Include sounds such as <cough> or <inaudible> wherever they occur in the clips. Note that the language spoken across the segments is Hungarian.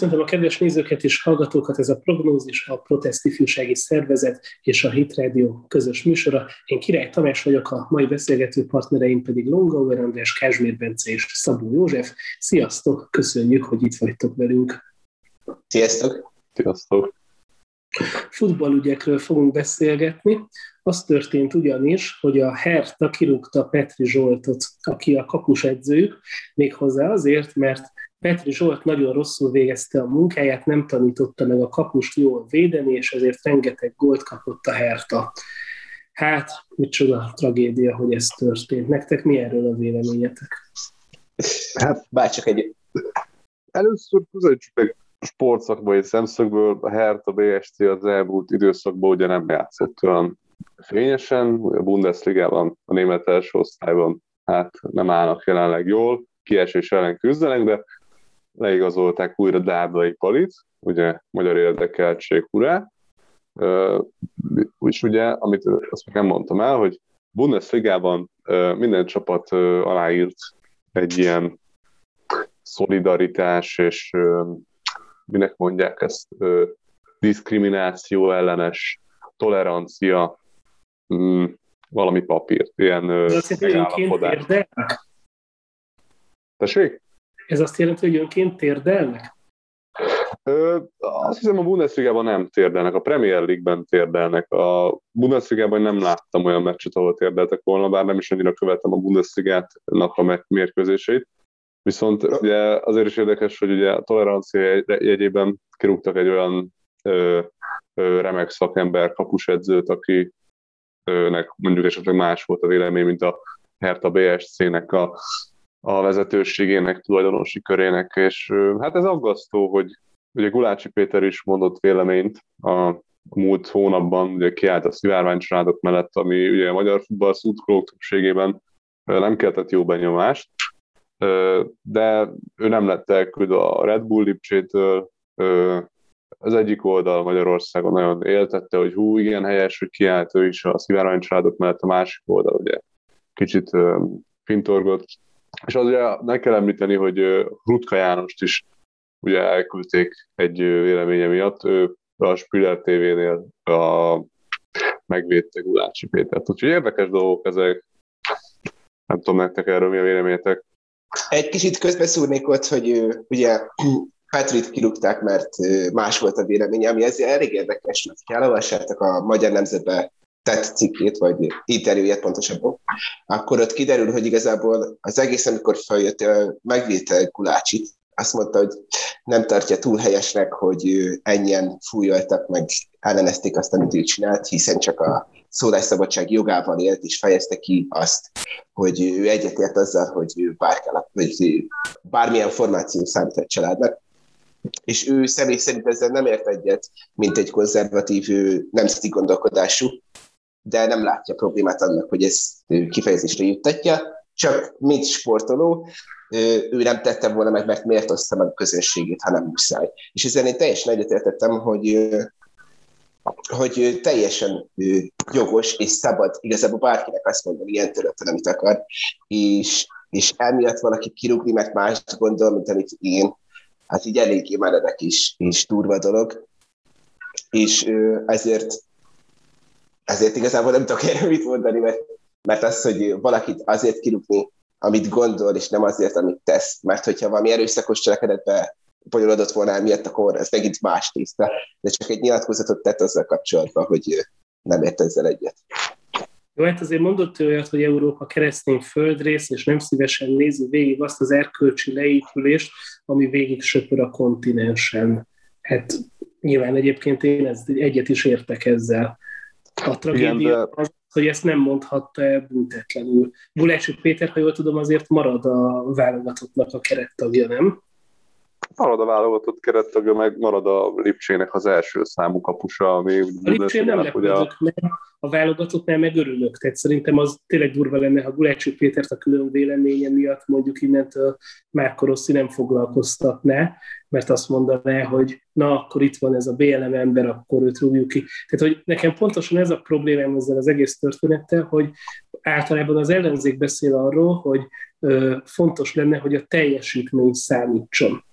Köszöntöm a kedves nézőket és hallgatókat, ez a Prognózis, a Protest Ifjúsági Szervezet és a Hit Radio közös műsora. Én Király Tamás vagyok, a mai beszélgető partnereim pedig Longauer András, Kázsmér Bence és Szabó József. Sziasztok, köszönjük, hogy itt vagytok velünk. Sziasztok! Sziasztok! Futballügyekről fogunk beszélgetni. Az történt ugyanis, hogy a Herta kirúgta Petri Zsoltot, aki a kapus edzőjük, méghozzá azért, mert Petri Zsolt nagyon rosszul végezte a munkáját, nem tanította meg a kapust jól védeni, és ezért rengeteg gólt kapott a Herta. Hát, micsoda tragédia, hogy ez történt. Nektek mi erről a véleményetek? Hát, bárcsak egy... Először közelítsük meg sportszakmai szemszögből. A Hertha BSC az elmúlt időszakban ugye nem játszott olyan fényesen, a Bundesligában, a német első osztályban hát nem állnak jelenleg jól, kiesés ellen küzdenek, de leigazolták újra Dárdai Palit, ugye magyar érdekeltség urá, és ugye, amit azt még nem mondtam el, hogy Bundesligában minden csapat aláírt egy ilyen szolidaritás és minek mondják ezt, diszkrimináció ellenes tolerancia mm, valami papírt, ilyen megállapodás. Tessék? Ez azt jelenti, hogy önként térdelnek? Ö, azt hiszem a Bundesliga-ban nem térdelnek, a Premier League-ben térdelnek. A Bundesliga-ban nem láttam olyan meccset, ahol térdeltek volna, bár nem is annyira követem a Bundesliga-nak a mérkőzéseit. Viszont ugye azért is érdekes, hogy ugye a tolerancia jegyében kirúgtak egy olyan ö, ö, remek szakember kapusedzőt, akinek mondjuk esetleg más volt a vélemény, mint a Hertha BSC-nek a a vezetőségének, tulajdonosi körének, és hát ez aggasztó, hogy ugye Gulácsi Péter is mondott véleményt a múlt hónapban, ugye kiállt a szivárványcsaládok mellett, ami ugye a magyar futball szurkolók többségében nem keltett jó benyomást, de ő nem lett elküld a Red Bull Lipcsétől, az egyik oldal Magyarországon nagyon éltette, hogy hú, igen, helyes, hogy kiállt ő is a szivárványcsaládok mellett, a másik oldal ugye kicsit pintorgott, és az ugye meg kell említeni, hogy Rutka Jánost is ugye elküldték egy véleménye miatt, ő a Spiller TV-nél a megvédte Gulácsi Pétert. Úgyhogy érdekes dolgok ezek. Nem tudom nektek erről mi a véleményetek. Egy kicsit közbeszúrnék ott, hogy ugye <clears throat> Petrit kirúgták, mert más volt a véleménye, ami ezért elég érdekes, mert elolvassátok a Magyar Nemzetbe tett cikkét, vagy interjúját pontosabban, akkor ott kiderül, hogy igazából az egész, amikor feljött, megvédte Kulácsit, azt mondta, hogy nem tartja túl helyesnek, hogy ennyien fújoltak, meg ellenezték azt, amit ő csinált, hiszen csak a szólásszabadság jogával élt, és fejezte ki azt, hogy ő egyetért azzal, hogy ő bárkál, vagy bármilyen formáció számít egy családnak, és ő személy szerint ezzel nem ért egyet, mint egy konzervatív nemzeti gondolkodású, de nem látja problémát annak, hogy ez kifejezésre juttatja, csak mint sportoló, ő nem tette volna meg, mert miért oszta meg a közönségét, ha nem muszáj. És ezzel én teljesen egyetértettem, hogy hogy teljesen jogos és szabad igazából bárkinek azt mondani ilyen területen, amit akar, és, és emiatt valaki kirúgni, mert mást gondol, mint amit én, hát így eléggé meredek is, és durva dolog. És ezért ezért igazából nem tudok erről mit mondani, mert, mert az, hogy valakit azért kirúgni, amit gondol, és nem azért, amit tesz. Mert hogyha valami erőszakos cselekedetbe bonyolodott volna miatt, akkor ez megint más tészta. De csak egy nyilatkozatot tett azzal kapcsolatban, hogy nem ért ezzel egyet. Jó, hát azért mondott ő olyat, hogy Európa keresztény földrész, és nem szívesen nézi végig azt az erkölcsi leépülést, ami végig söpör a kontinensen. Hát nyilván egyébként én ezt egyet is értek ezzel. A tragédia Igen, de... az, hogy ezt nem mondhatta büntetlenül. Bulási Péter, ha jól tudom, azért marad a válogatottnak a kerettagja, nem? Marad a válogatott kerettagja, meg marad a Lipcsének az első számú kapusa, ami... A Lipcsén nem lepődök, a... nem a válogatottnál meg örülök. Tehát szerintem az tényleg durva lenne, ha Gulácsi Pétert a külön véleménye miatt mondjuk innentől Márko Rossi nem foglalkoztatná, mert azt mondaná, hogy na, akkor itt van ez a BLM ember, akkor őt rúgjuk ki. Tehát, hogy nekem pontosan ez a problémám ezzel az egész történettel, hogy általában az ellenzék beszél arról, hogy ö, fontos lenne, hogy a teljesítmény számítson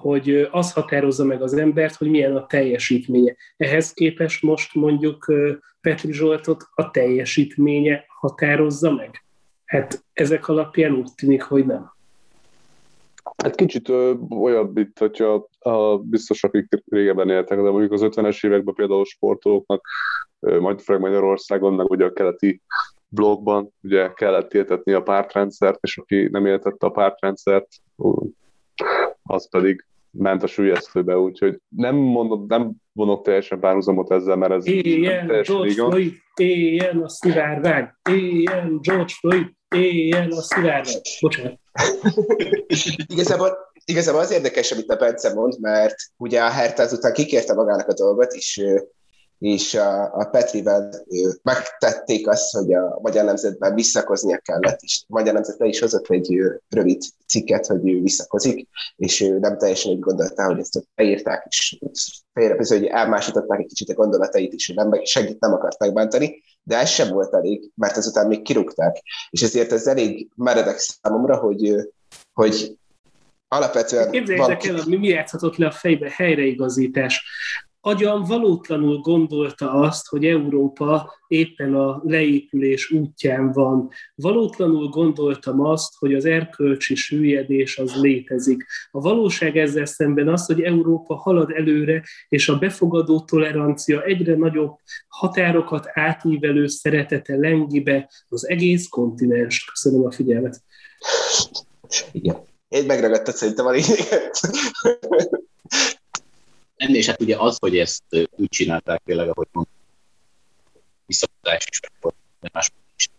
hogy az határozza meg az embert, hogy milyen a teljesítménye. Ehhez képest most mondjuk Petri Zsoltot a teljesítménye határozza meg? Hát ezek alapján úgy tűnik, hogy nem. Hát kicsit ö, olyan, mint hogyha a, biztos, akik régebben éltek, de mondjuk az 50-es években például sportolóknak, ö, majd főleg Magyarországon, meg ugye a keleti blogban ugye kellett éltetni a pártrendszert, és aki nem éltette a pártrendszert, az pedig ment a sülyeztőbe, úgyhogy nem, mondom, nem vonok teljesen párhuzamot ezzel, mert ez Éljen George Floyd, éljen a szivárvány, éljen George Floyd, éljen a szivárvány. Bocsánat. <laughs> igazából, igazából az érdekes, amit a Bence mond, mert ugye a Hertha azután kikérte magának a dolgot, és és a, a Petrivel megtették azt, hogy a Magyar Nemzetben visszakoznia kellett, és a Magyar Nemzet is hozott egy rövid cikket, hogy ő visszakozik, és ő nem teljesen úgy gondolta, hogy ezt beírták, és félre, hogy elmásították egy kicsit a gondolatait is, hogy nem, segít nem akart megbántani, de ez sem volt elég, mert azután még kirúgták. És ezért ez elég meredek számomra, hogy, hogy alapvetően... Képzeljétek el, mi játszhatott le a fejbe helyreigazítás agyam valótlanul gondolta azt, hogy Európa éppen a leépülés útján van. Valótlanul gondoltam azt, hogy az erkölcsi süllyedés az létezik. A valóság ezzel szemben az, hogy Európa halad előre, és a befogadó tolerancia egyre nagyobb határokat átívelő szeretete lengibe az egész kontinens. Köszönöm a figyelmet. Igen. Én megragadtad szerintem a lényeget ennél, és hát ugye az, hogy ezt úgy csinálták tényleg, ahogy mondtam, visszaadás is, akkor más is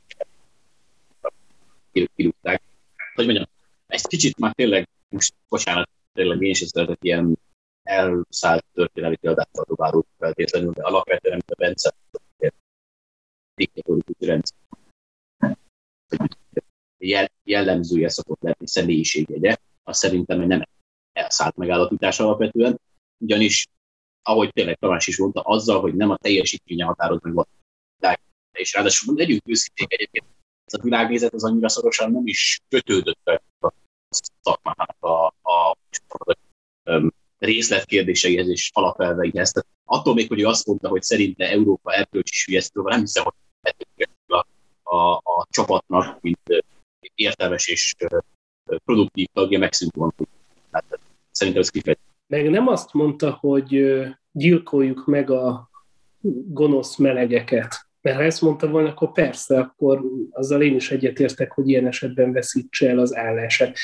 kirúgták. Hogy mondjam, egy kicsit már tényleg, most bocsánat, tényleg én is szeretek ilyen elszállt történelmi példáttal dobálók feltétlenül, de alapvetően, amit a Bence diktatórikus rendszer jellemzője szokott lenni személyiségjegye, az szerintem nem elszállt megállapítás alapvetően, ugyanis, ahogy tényleg Tamás is mondta, azzal, hogy nem a teljesítménye határoz meg a és ráadásul legyünk őszinték egyébként, ez a világnézet az annyira szorosan nem is kötődött a szakmának a, a, a, a részletkérdéseihez és alapelveihez. Tehát attól még, hogy ő azt mondta, hogy szerinte Európa erkölcsi sülyeztővel, nem hiszem, hogy a, a, a csapatnak, mint értelmes és produktív tagja megszűnt volna. Hát, szerintem ez kifejezetten meg nem azt mondta, hogy gyilkoljuk meg a gonosz melegeket. Mert ha ezt mondta volna, akkor persze, akkor azzal én is egyetértek, hogy ilyen esetben veszítse el az állását.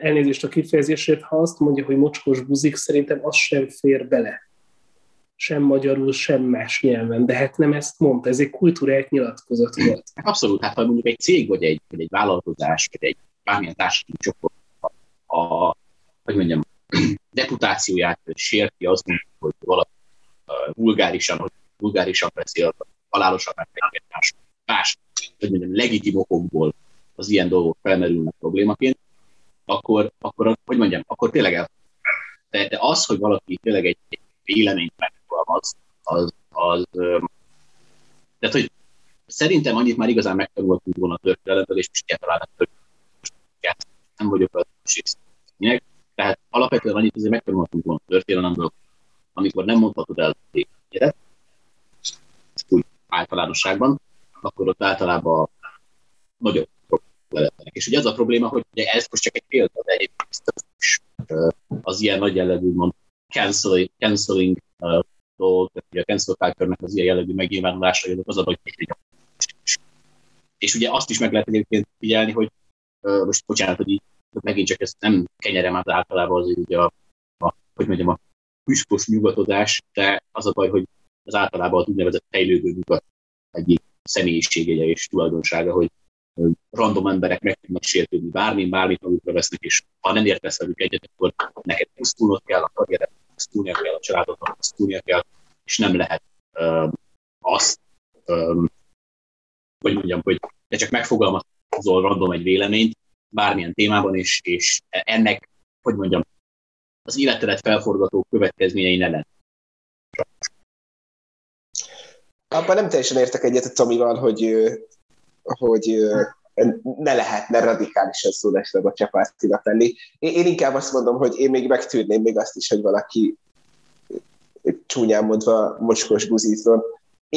Elnézést a kifejezésért, ha azt mondja, hogy mocskos buzik, szerintem az sem fér bele. Sem magyarul, sem más nyelven. De hát nem ezt mondta, ez egy kultúrált nyilatkozat volt. Abszolút, hát ha mondjuk egy cég, vagy egy, vagy egy vállalkozás, vagy egy bármilyen társadalmi csoport, a, hogy mondjam, reputációját sérti az, hogy valaki vulgárisan, hogy vulgárisan beszél, halálosan megfenyeget más, más, hogy mondjam, legitim okokból az ilyen dolgok felmerülnek problémaként, akkor, akkor hogy mondjam, akkor tényleg el. De, de az, hogy valaki tényleg egy, egy véleményt megfogalmaz, az, az, tehát, hogy szerintem annyit már igazán megtanultunk volna a történelemből, és most egyáltalán nem, vagyok az tehát alapvetően annyit azért megtanulhatunk volna a történelemből, amikor nem mondhatod el a úgy általánosságban, akkor ott általában nagyobb lehetnek. És ugye ez a probléma, hogy ugye ez most csak egy példa, de egyébként az ilyen nagy jellegű mond, canceling, canceling a cancel culture az ilyen jellegű megnyilvánulása, az a, hogy és ugye azt is meg lehet egyébként figyelni, hogy uh, most bocsánat, hogy így megint csak ezt nem kenyerem át általában az ugye a, a, hogy mondjam, a püspös nyugatodás, de az a baj, hogy az általában az úgynevezett fejlődő nyugat egyik személyiségegye és tulajdonsága, hogy random emberek meg tudnak sértődni bármin, bármit magukra vesznek, és ha nem értesz velük egyet, akkor neked pusztulnod kell, a karriered pusztulnia kell, a családodnak pusztulnia kell, és nem lehet um, azt, um, hogy mondjam, hogy te csak megfogalmazol random egy véleményt, bármilyen témában, és, és ennek, hogy mondjam, az életedet felforgató következményei ne lenne. Abban nem teljesen értek egyet a Tomival, hogy, hogy ne lehetne radikálisan szólásnak a csapásztinak lenni. Én, inkább azt mondom, hogy én még megtűrném még azt is, hogy valaki csúnyán mondva mocskos buzíton,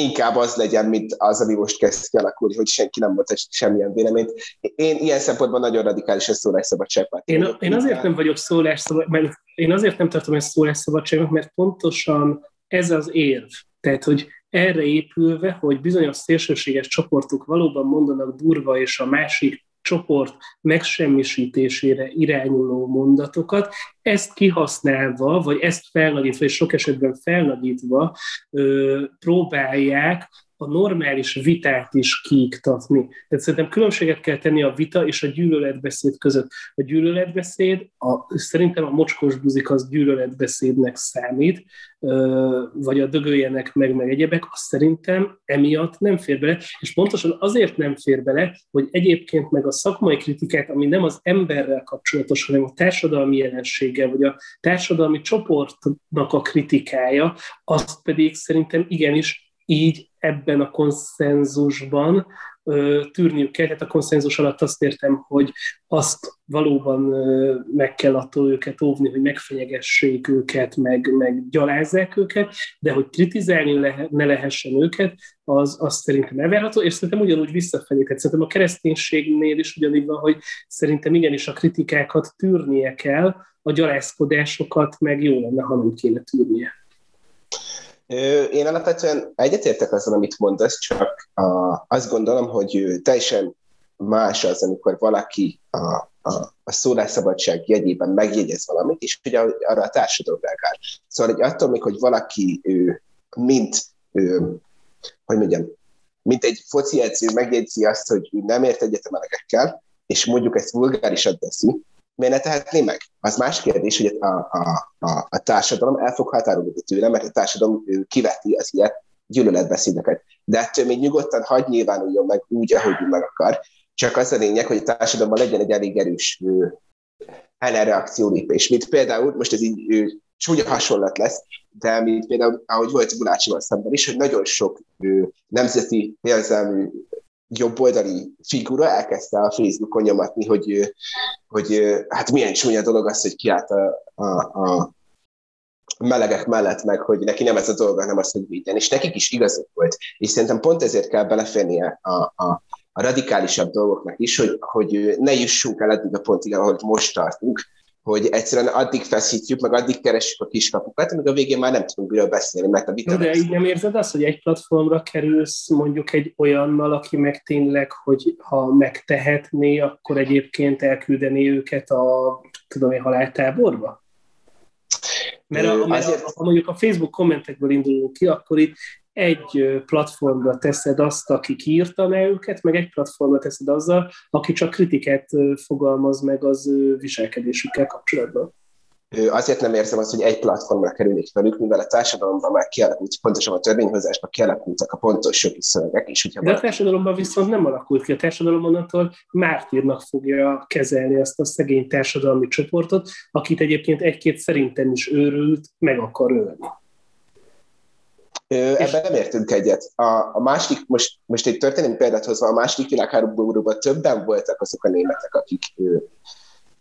inkább az legyen, mint az, ami most kezd kialakulni, hogy senki nem mondta semmilyen véleményt. Én ilyen szempontból nagyon radikális a szólásszabadság. Én, én azért nem vagyok szólásszabad, mert én azért nem tartom ezt szólásszabadságnak, mert pontosan ez az érv. Tehát, hogy erre épülve, hogy bizonyos szélsőséges csoportok valóban mondanak durva, és a másik csoport megsemmisítésére irányuló mondatokat, ezt kihasználva, vagy ezt felnagyítva, és sok esetben felnagyítva próbálják a normális vitát is kiiktatni. Tehát szerintem különbséget kell tenni a vita és a gyűlöletbeszéd között. A gyűlöletbeszéd, a, szerintem a mocskos buzik az gyűlöletbeszédnek számít, vagy a dögöljenek meg, meg egyebek, az szerintem emiatt nem fér bele, és pontosan azért nem fér bele, hogy egyébként meg a szakmai kritikát, ami nem az emberrel kapcsolatos, hanem a társadalmi jelenséggel, vagy a társadalmi csoportnak a kritikája, azt pedig szerintem igenis így ebben a konszenzusban tűrniük kell. Tehát a konszenzus alatt azt értem, hogy azt valóban meg kell attól őket óvni, hogy megfenyegessék őket, meg, meg gyalázzák őket, de hogy kritizálni lehe, ne lehessen őket, az, az szerintem elvárható, és szerintem ugyanúgy visszafelé. Tehát szerintem a kereszténységnél is ugyanígy van, hogy szerintem igenis a kritikákat tűrnie kell, a gyalázkodásokat meg jó lenne, ha nem kéne tűrnie. Én alapvetően egyetértek azzal, amit mondasz, csak a, azt gondolom, hogy teljesen más az, amikor valaki a, a, a szólásszabadság jegyében megjegyez valamit, és hogy arra a társadalom reagál. Szóval hogy attól még, hogy valaki ő, mint, ő, hogy mondjam, mint egy foci edző megjegyzi azt, hogy nem ért egyet a melegekkel, és mondjuk ezt vulgárisat teszi, miért ne tehetné meg? Az más kérdés, hogy a, a, a, a társadalom el fog határolódni tőle, mert a társadalom kiveti az ilyen gyűlöletbeszédeket. De ettől még nyugodtan hagy nyilvánuljon meg úgy, ahogy meg akar. Csak az a lényeg, hogy a társadalomban legyen egy elég erős ellenreakció lépés. Mint például, most ez így ő, csúnya hasonlat lesz, de mint például, ahogy volt Gulácsival szemben is, hogy nagyon sok ő, nemzeti érzelmű jobboldali figura elkezdte a Facebookon nyomatni, hogy, hogy hát milyen csúnya dolog az, hogy kiállt a, a, a melegek mellett meg, hogy neki nem ez a dolga, nem az, hogy védjen. És nekik is igazuk volt. És szerintem pont ezért kell beleférnie a, a, a radikálisabb dolgoknak is, hogy, hogy ne jussunk el eddig a pontig, ahol most tartunk, hogy egyszerűen addig feszítjük, meg addig keressük a kiskapukat, amíg a végén már nem tudunk miről beszélni, mert a vita... De így nem érzed azt, hogy egy platformra kerülsz mondjuk egy olyannal, aki meg tényleg, hogy ha megtehetné, akkor egyébként elküldeni őket a, tudom én, haláltáborba? Mert, a, mert azért... ha mondjuk a Facebook kommentekből indulunk ki, akkor itt egy platformra teszed azt, aki kiírtaná őket, meg egy platformra teszed azzal, aki csak kritikát fogalmaz meg az viselkedésükkel kapcsolatban. Azért nem érzem azt, hogy egy platformra kerülnék velük, mivel a társadalomban már kialakult, pontosan a törvényhozásban kialakultak a pontos jogi szövegek. És De a társadalomban viszont nem alakult ki. A társadalom onnantól mártírnak fogja kezelni ezt a szegény társadalmi csoportot, akit egyébként egy-két szerintem is őrült, meg akar ölni. Ebben nem értünk egyet. A, a másik, most, most egy történelmi példát hozva, a második világháborúban többen voltak azok a németek, akik ő,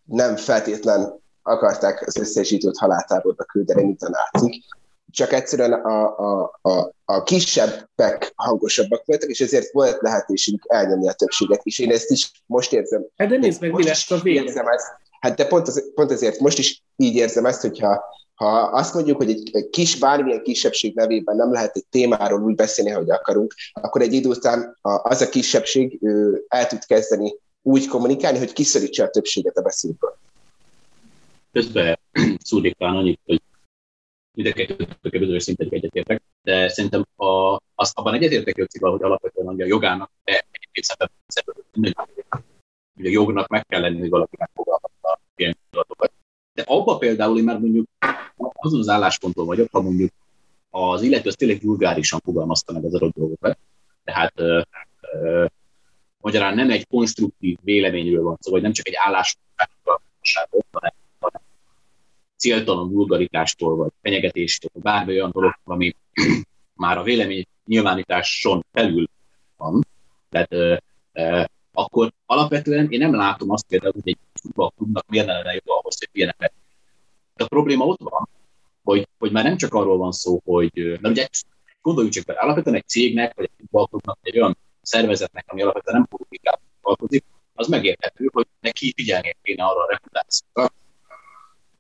nem feltétlen akarták az összesítőt haláltáborba küldeni, mint a nácik, csak egyszerűen a, a, a, a kisebbek hangosabbak voltak, és ezért volt lehetőségük elnyomni a többséget, és én ezt is most érzem. Hát de nézd meg, mi lesz a vége. Hát de pont, az, pont ezért most is így érzem ezt, hogyha ha azt mondjuk, hogy egy kis, bármilyen kisebbség nevében nem lehet egy témáról úgy beszélni, hogy akarunk, akkor egy idő után az a kisebbség el tud kezdeni úgy kommunikálni, hogy kiszorítsa a többséget a beszédből. Közben <clears throat> szúrikán annyit, hogy mind a kettőtökkel bizonyos egyetértek, de szerintem a, azt abban egyetértek Jocival, hogy alapvetően a jogának, de egyébként hogy a jognak meg kell lenni, hogy valaki megfogalmazza ilyen gondolatokat. De abba például én már mondjuk azon az állásponton vagyok, ha mondjuk az illető az tényleg vulgárisan fogalmazta meg az adott dolgokat, tehát ö, ö, magyarán nem egy konstruktív véleményről van szó, vagy nem csak egy álláspontról, hanem, céltalan vulgaritástól, vagy fenyegetéstől, vagy bármi olyan dolog, ami <clears throat> már a vélemény nyilvánításon felül van. Tehát ö, ö, akkor alapvetően én nem látom azt például, hogy egy futballklubnak miért lenne jobb ahhoz, hogy ilyenek. De a probléma ott van, hogy, hogy már nem csak arról van szó, hogy, mert ugye gondoljunk csak bele, alapvetően egy cégnek, vagy egy futballklubnak, egy olyan szervezetnek, ami alapvetően nem politikával foglalkozik, az megérthető, hogy neki figyelni kéne arra a reputációra,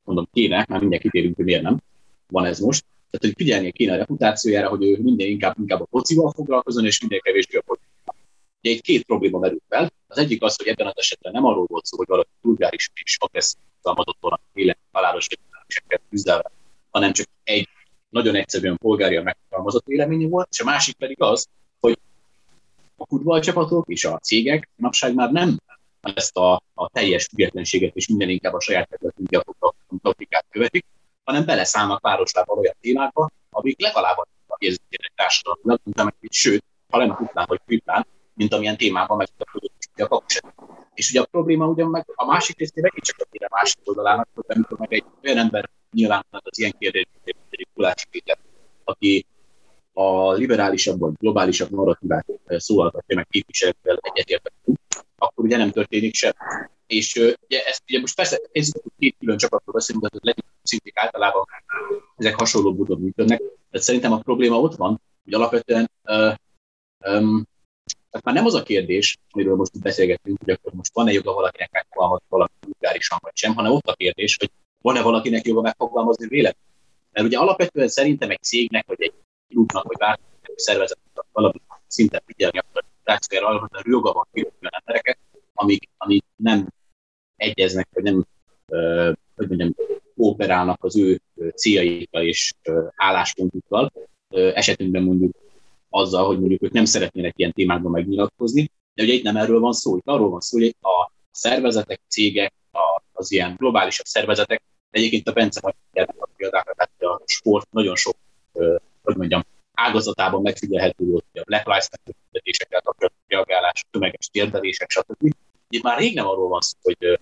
mondom kéne, már mindjárt kitérünk, hogy miért nem, van ez most, tehát hogy figyelnie kéne a reputációjára, hogy ő minden inkább, inkább a focival foglalkozon, és minden kevésbé a politikával. Ugye itt két probléma merül fel. Az egyik az, hogy ebben az esetben nem arról volt szó, hogy valaki vulgáris és agresszív fogalmazott volna vélemény halálos küzdelve, hanem csak egy nagyon egyszerűen polgári megfogalmazott véleménye volt, és a másik pedig az, hogy a futballcsapatok és a cégek napság már nem ezt a, a teljes függetlenséget és minden inkább a saját területünk taktikát követik, hanem beleszállnak városában olyan témákba, amik legalább a érzékenyek társadalomnak, mint amelyik, sőt, ha nem tudnám, hogy triplán, mint amilyen témában megtartódott a kapcsolat. És ugye a probléma ugyan meg a másik részén megint csak a másik oldalának, hogy amikor meg egy olyan ember nyilván az ilyen kérdés, egy Kulácsi Péter, aki a liberálisabb vagy globálisabb narratívát szólaltatja meg képviselőkkel egyetértek, akkor ugye nem történik sem. És ugye ezt ugye most persze ez két külön csapatról beszélünk, de legyen szintik általában ezek hasonló módon működnek. Tehát szerintem a probléma ott van, hogy alapvetően uh, um, tehát már nem az a kérdés, amiről most beszélgetünk, hogy akkor most van-e joga valakinek megfogalmazni valami vulgárisan vagy sem, hanem ott a kérdés, hogy van-e valakinek joga megfogalmazni véleményt. Mert ugye alapvetően szerintem egy cégnek, vagy egy klubnak, vagy bármilyen szervezetnek valami szinten figyelni a rációjára, alapvetően joga van olyan embereket, amik, amik nem egyeznek, vagy nem, hogy mondjam, kooperálnak az ő céljaikkal és álláspontjukkal. Esetünkben mondjuk azzal, hogy mondjuk ők nem szeretnének ilyen témákban megnyilatkozni, de ugye itt nem erről van szó, itt arról van szó, hogy a szervezetek, cégek, az ilyen globálisabb szervezetek, egyébként a Bence majd a példákat, tehát a sport nagyon sok, hogy mondjam, ágazatában megfigyelhető hogy a Black Lives Matter kapcsolatos reagálás, tömeges térdelések, stb. Itt már rég nem arról van szó, hogy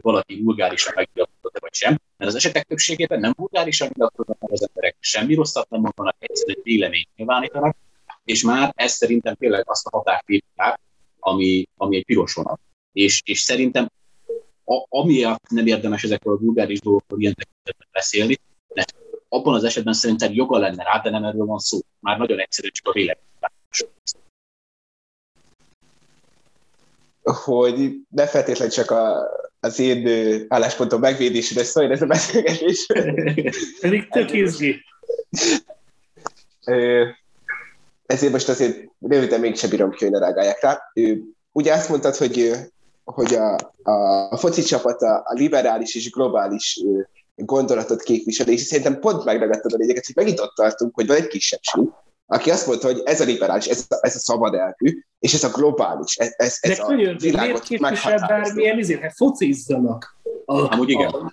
valaki vulgárisan megnyilatkozott vagy sem, mert az esetek többségében nem vulgárisan nyilatkoznak az emberek, semmi rosszat nem mondanak, egyszerűen véleményt nyilvánítanak, és már ez szerintem tényleg azt a határt át, ami, ami egy piros vonat. És, és szerintem a, amiatt nem érdemes ezekről a vulgáris dolgokról ilyen tekintetben beszélni, mert abban az esetben szerintem joga lenne rá, de nem erről van szó. Már nagyon egyszerű, csak a vélemény. Hogy ne feltétlenül csak a, az én álláspontom megvédésére szóljon ez a beszélgetés. Pedig tök izgi. Ezért most azért röviden mégsem bírom ki, hogy ne rágálják rá. Ugye azt mondtad, hogy, hogy a, a, foci csapat a, a liberális és globális gondolatot képvisel, és szerintem pont megragadtad a lényeget, hogy megint ott tartunk, hogy van egy kisebbség, aki azt mondta, hogy ez a liberális, ez a, ez a szabad elvű, és ez a globális, ez, ez, ez De a könyörgő, világot képvisel bármilyen izért? Hát focizzanak. A, Amúgy igen. A,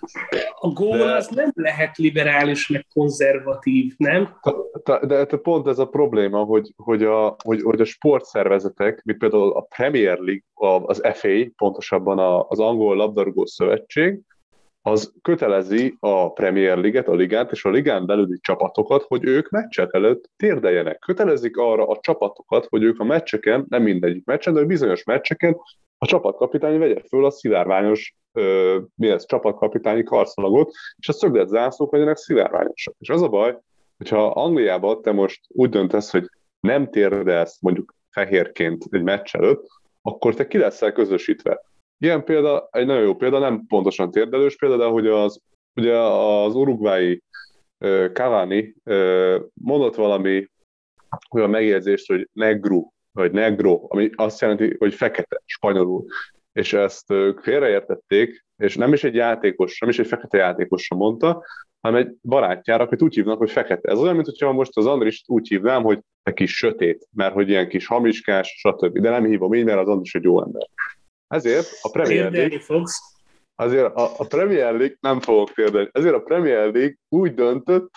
a gól de... az nem lehet liberális, meg konzervatív, nem? De, de, de pont ez a probléma, hogy, hogy, a, hogy, hogy a sportszervezetek, mint például a Premier League, az FA, pontosabban az Angol Labdarúgó Szövetség, az kötelezi a Premier Liget, a ligát és a ligán belüli csapatokat, hogy ők meccset előtt térdeljenek. Kötelezik arra a csapatokat, hogy ők a meccseken, nem mindegyik meccsen, de bizonyos meccseken a csapatkapitány vegye föl a szilárványos ö, mi ez, csapatkapitányi karszalagot, és a szöglet zászlók legyenek szilárványosak. És az a baj, hogyha Angliában te most úgy döntesz, hogy nem térdelsz mondjuk fehérként egy meccs előtt, akkor te ki leszel közösítve. Ilyen példa, egy nagyon jó példa, nem pontosan térdelős példa, de hogy az, ugye az urugvái Cavani mondott valami olyan megjegyzést, hogy negru, vagy negro, ami azt jelenti, hogy fekete, spanyolul. És ezt ők félreértették, és nem is egy játékos, nem is egy fekete játékosra mondta, hanem egy barátjára, akit úgy hívnak, hogy fekete. Ez olyan, mintha most az Andris úgy hívnám, hogy egy kis sötét, mert hogy ilyen kis hamiskás, stb. De nem hívom így, mert az Andris egy jó ember. Ezért a Premier League... fogsz. Azért a, a Premier League nem fogok térdelni. Ezért a Premier League úgy döntött,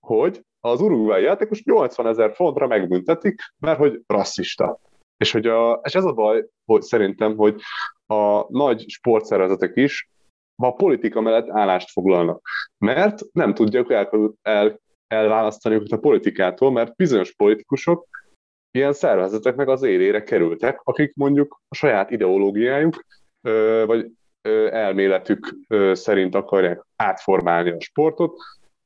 hogy az uruguay játékos 80 ezer fontra megbüntetik, mert hogy rasszista. És, hogy a, és ez a baj, hogy szerintem, hogy a nagy sportszervezetek is a politika mellett állást foglalnak. Mert nem tudják el, el, elválasztani őket a politikától, mert bizonyos politikusok ilyen szervezeteknek az élére kerültek, akik mondjuk a saját ideológiájuk, vagy elméletük szerint akarják átformálni a sportot,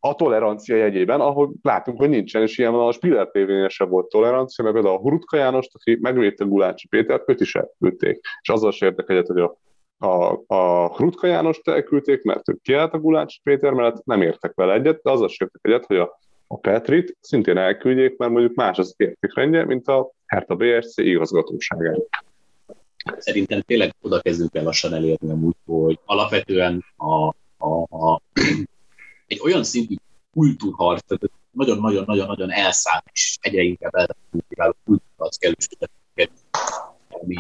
a tolerancia jegyében, ahol látunk, hogy nincsen, és ilyen a Spiller tv se volt tolerancia, mert például a Hurutka Jánost, aki megvédte Gulácsi Pétert, őt is elküldték. És azzal se értek egyet, hogy a, a, a Hurutka Jánost elküldték, mert ő kiállt a Gulácsi Péter mellett, nem értek vele egyet, de azzal se értek egyet, hogy a, a Petrit szintén elküldjék, mert mondjuk más az értékrendje, mint a Hertha BSC igazgatóságán. Szerintem tényleg oda kezdünk el lassan elérni amúgy, hogy alapvetően a, a, a egy olyan szintű kultúrharc, tehát nagyon-nagyon-nagyon-nagyon elszállt, és egyre inkább elkultiváló kultúrharc kell ami,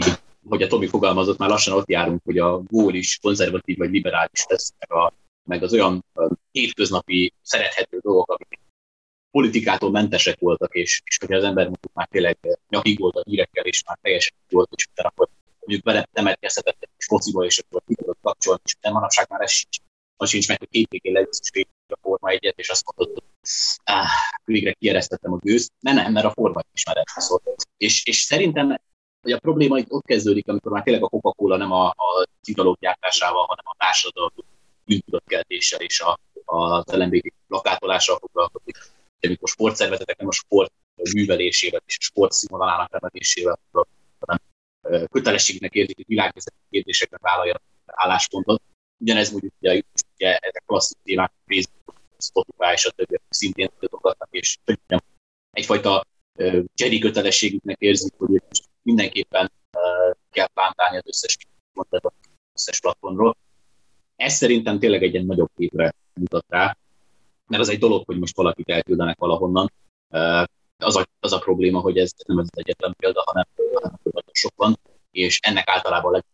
hogy a Tomi fogalmazott, már lassan ott járunk, hogy a gól is konzervatív vagy liberális lesz, meg, a, meg az olyan hétköznapi szerethető dolgok, amik politikától mentesek voltak, és, és hogyha az ember mondjuk már tényleg nyakig volt a hírekkel, és már teljesen volt, és utána akkor mondjuk vele temetkezhetett egy fociba, és akkor ki tudott kapcsolni, és de manapság már ez sincs. Az sincs meg, hogy két végén lebiztos a Forma egyet, és azt mondod, hogy áh, végre kieresztettem a gőzt. Nem, nem, mert a Forma is már erről szólt. És, és szerintem hogy a probléma itt ott kezdődik, amikor már tényleg a Coca-Cola nem a, a cigalók gyártásával, hanem a társadalmi bűntudatkeltéssel és a, a LMBT lakátolással foglalkozik. Amikor sportszervezetek nem a sport művelésével és a sport színvonalának emelésével hanem kötelességnek érzik, hogy világvezető kérdésekben vállaljanak álláspontot. Ugyanez mondjuk ugye, ugye ezek klasszik témák, Facebook, Spotify a többi szintén tudatokatnak, és egyfajta Jedi kötelességüknek érzik, hogy mindenképpen kell bántálni az összes az összes platformról. Ez szerintem tényleg egy ilyen nagyobb képre mutat rá, mert az egy dolog, hogy most valakit elküldenek valahonnan. Az a, az a probléma, hogy ez nem az egyetlen példa, hanem, hanem van, és ennek általában legyen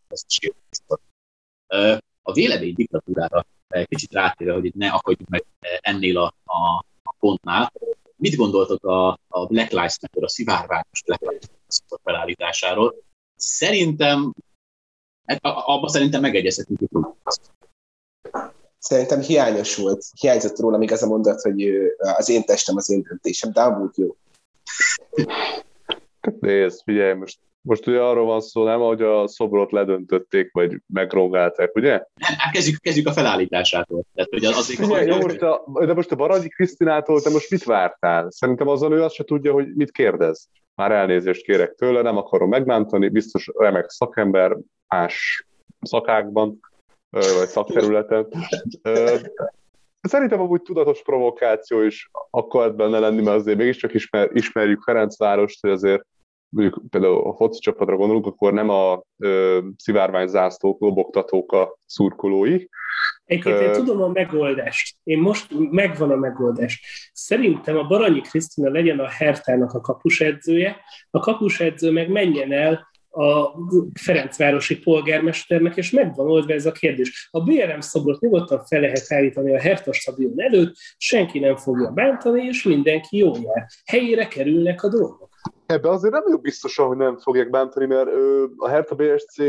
A vélemény diktatúrára kicsit rátérve, hogy itt ne akadjunk meg ennél a, a, a pontnál. Mit gondoltok a, a Black Lives Matter, a szivárványos Black Lives Matter felállításáról? Szerintem, hát abban szerintem megegyezhetünk, hogy Szerintem hiányos volt. Hiányzott róla még az a mondat, hogy az én testem az én döntésem, de amúgy jó. Nézd, figyelj, most most ugye arról van szó, nem, hogy a szobrot ledöntötték, vagy megrongálták, ugye? Hát kezdjük, kezdjük a felállításától. Tehát, hogy az, az, Figyelj, jó, most a, de most a Baranyi Krisztinától te most mit vártál? Szerintem azon ő azt se tudja, hogy mit kérdez. Már elnézést kérek tőle, nem akarom megbántani, biztos remek szakember más szakákban, vagy szakterületen. Szerintem amúgy tudatos provokáció is akart benne lenni, mert azért mégiscsak ismer, ismerjük Ferencvárost, hogy azért mondjuk például a foci csapatra gondolunk, akkor nem a ö, szivárvány zászlók, lobogtatók a szurkolói. Egyébként én tudom a megoldást. Én most megvan a megoldás. Szerintem a Baranyi Krisztina legyen a Hertának a kapusedzője, a kapusedző meg menjen el a Ferencvárosi polgármesternek, és megvan oldva ez a kérdés. A BRM szobrot nyugodtan fel lehet állítani a Herta stadion előtt, senki nem fogja bántani, és mindenki jó jár. Helyére kerülnek a dolgok. Ebben azért nem jó biztosan, hogy nem fogják bántani, mert ö, a Hertha BSC,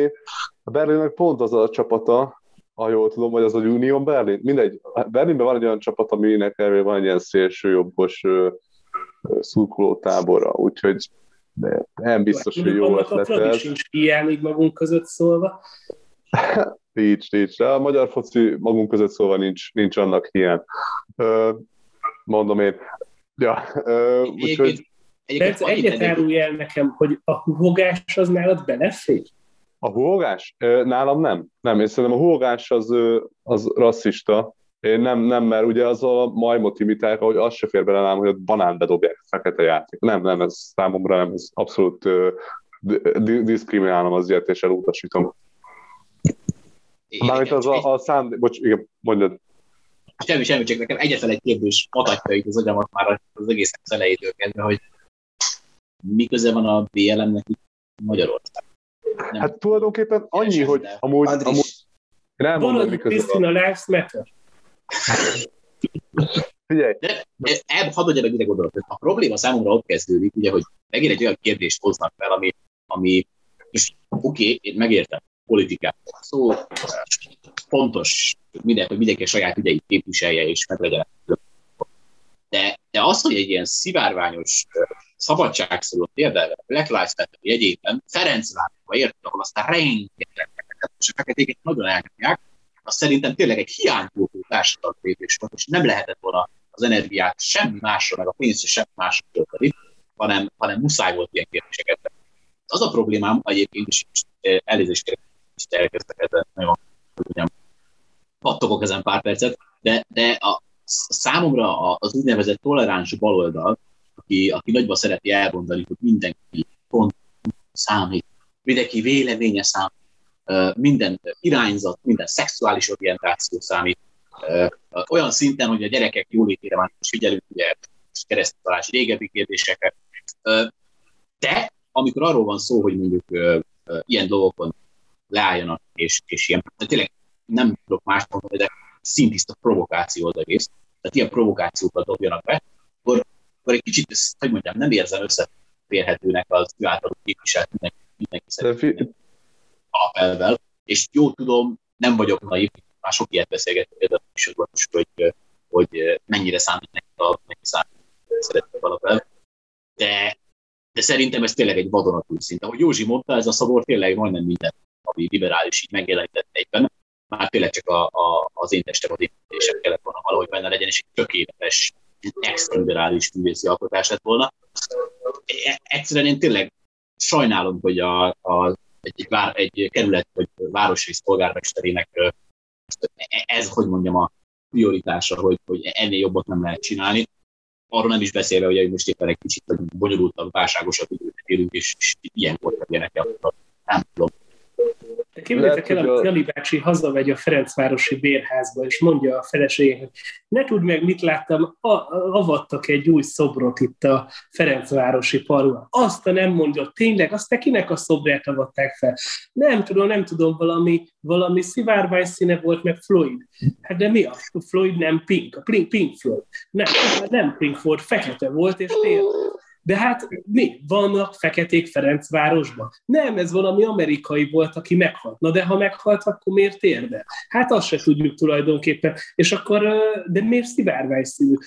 a Berlinnek pont az a csapata, ha jól tudom, hogy az a Union Berlin. Mindegy, Berlinben van egy olyan csapat, aminek erről van egy ilyen szélső jobbos szurkoló tábora, úgyhogy de nem biztos, hogy jó ötlet ez. Sincs így magunk között szólva. <laughs> nincs, nincs. De a magyar foci magunk között szólva nincs, nincs annak hiány. Mondom én. Ja, úgyhogy Egyébként egyet árulj el nekem, hogy a huhogás az nálad belefér? A huhogás? Nálam nem. Nem, én szerintem a huhogás az, az rasszista. Én nem, nem, mert ugye az a majmot imitálják, hogy az se fér bele nálam, hogy ott banán bedobják fekete játék. Nem, nem, ez számomra nem, ez abszolút diszkriminálom az ilyet, és elutasítom. Mármint az a, a szándék, bocs, igen, mondjad. Semmi, semmi, csak nekem egyetlen egy kérdés adatja itt az agyamat már az egész elejétől kezdve, hogy mi köze van a BLM-nek Magyarország? Nem hát tulajdonképpen annyi, hogy de... amúgy, Andris. amúgy nem mondom, mi köze van. Lives Matter. Figyelj. De, de ebb, hadd ide gondolat. A probléma számomra ott kezdődik, ugye, hogy megint egy olyan kérdést hoznak fel, ami, ami és oké, okay, én megértem, politikát. Szó fontos, minden, hogy mindenki a saját ügyeit képviselje, és meg legyen. De, de az, hogy egy ilyen szivárványos szabadságszóló érdelve, Black Lives Matter jegyében Ferencvárosba értek, ahol aztán rengeteg és a feketéket nagyon elnyomják, az szerintem tényleg egy hiánypótló társadalmi lépés volt, és nem lehetett volna az energiát semmi másra, meg a pénzt sem másra tölteni, hanem, hanem muszáj volt ilyen kérdéseket. Az a problémám egyébként, és elnézést kérek, és elkezdtek ezen nagyon mondjam, pattogok ezen pár percet, de, de a, számomra az úgynevezett toleráns baloldal, aki, aki nagyban szereti elmondani, hogy mindenki pont számít, mindenki véleménye számít, minden irányzat, minden szexuális orientáció számít, olyan szinten, hogy a gyerekek jólétére már most figyelünk, ugye keresztutalási régebbi kérdéseket. De amikor arról van szó, hogy mondjuk ilyen dolgokon leálljanak, és, és ilyen, de tényleg nem tudok más mondani, de szintiszta provokáció az egész, tehát ilyen provokációkat dobjanak be, akkor, akkor egy kicsit, ezt, hogy mondjam, nem érzem összeférhetőnek az ő általuk képviselt mindenki, mindenki szerint. Alapelvel, és jó tudom, nem vagyok naív, már sok ilyet beszélgettünk is, hogy, hogy mennyire számít neki a neki számít szeretett alapelv, de, de szerintem ez tényleg egy vadonatúj szint. Ahogy Józsi mondta, ez a szabor tényleg majdnem minden, ami liberális így megjelenített egyben, már tényleg csak a, a, az én testem az építésem kellett volna valahogy benne legyen, és egy tökéletes, extra liberális művészi alkotás lett volna. E, egyszerűen én tényleg sajnálom, hogy a, a egy, vár, egy kerület vagy városrész polgármesterének ez, hogy mondjam, a prioritása, hogy, hogy ennél jobbat nem lehet csinálni. Arról nem is beszélve, hogy most éppen egy kicsit bonyolultabb, válságosabb időt élünk, és, és ilyenkor legyenek el. Nem tudom. De képzeljétek el, hogy Jani bácsi hazamegy a Ferencvárosi bérházba, és mondja a feleségének, ne tudd meg, mit láttam, a, avattak egy új szobrot itt a Ferencvárosi parkban. Azt a nem mondja, tényleg, azt te kinek a szobrát avatták fel? Nem tudom, nem tudom, valami, valami szivárvány színe volt, meg Floyd. Hát de mi a Floyd nem Pink? A Pink, Pink Floyd. Nem, nem Pink Floyd, fekete volt, és tényleg de hát mi? Vannak feketék Ferencvárosban? Nem, ez valami amerikai volt, aki meghalt. Na de ha meghalt, akkor miért érde? Hát azt se tudjuk tulajdonképpen. És akkor, de miért szivárvány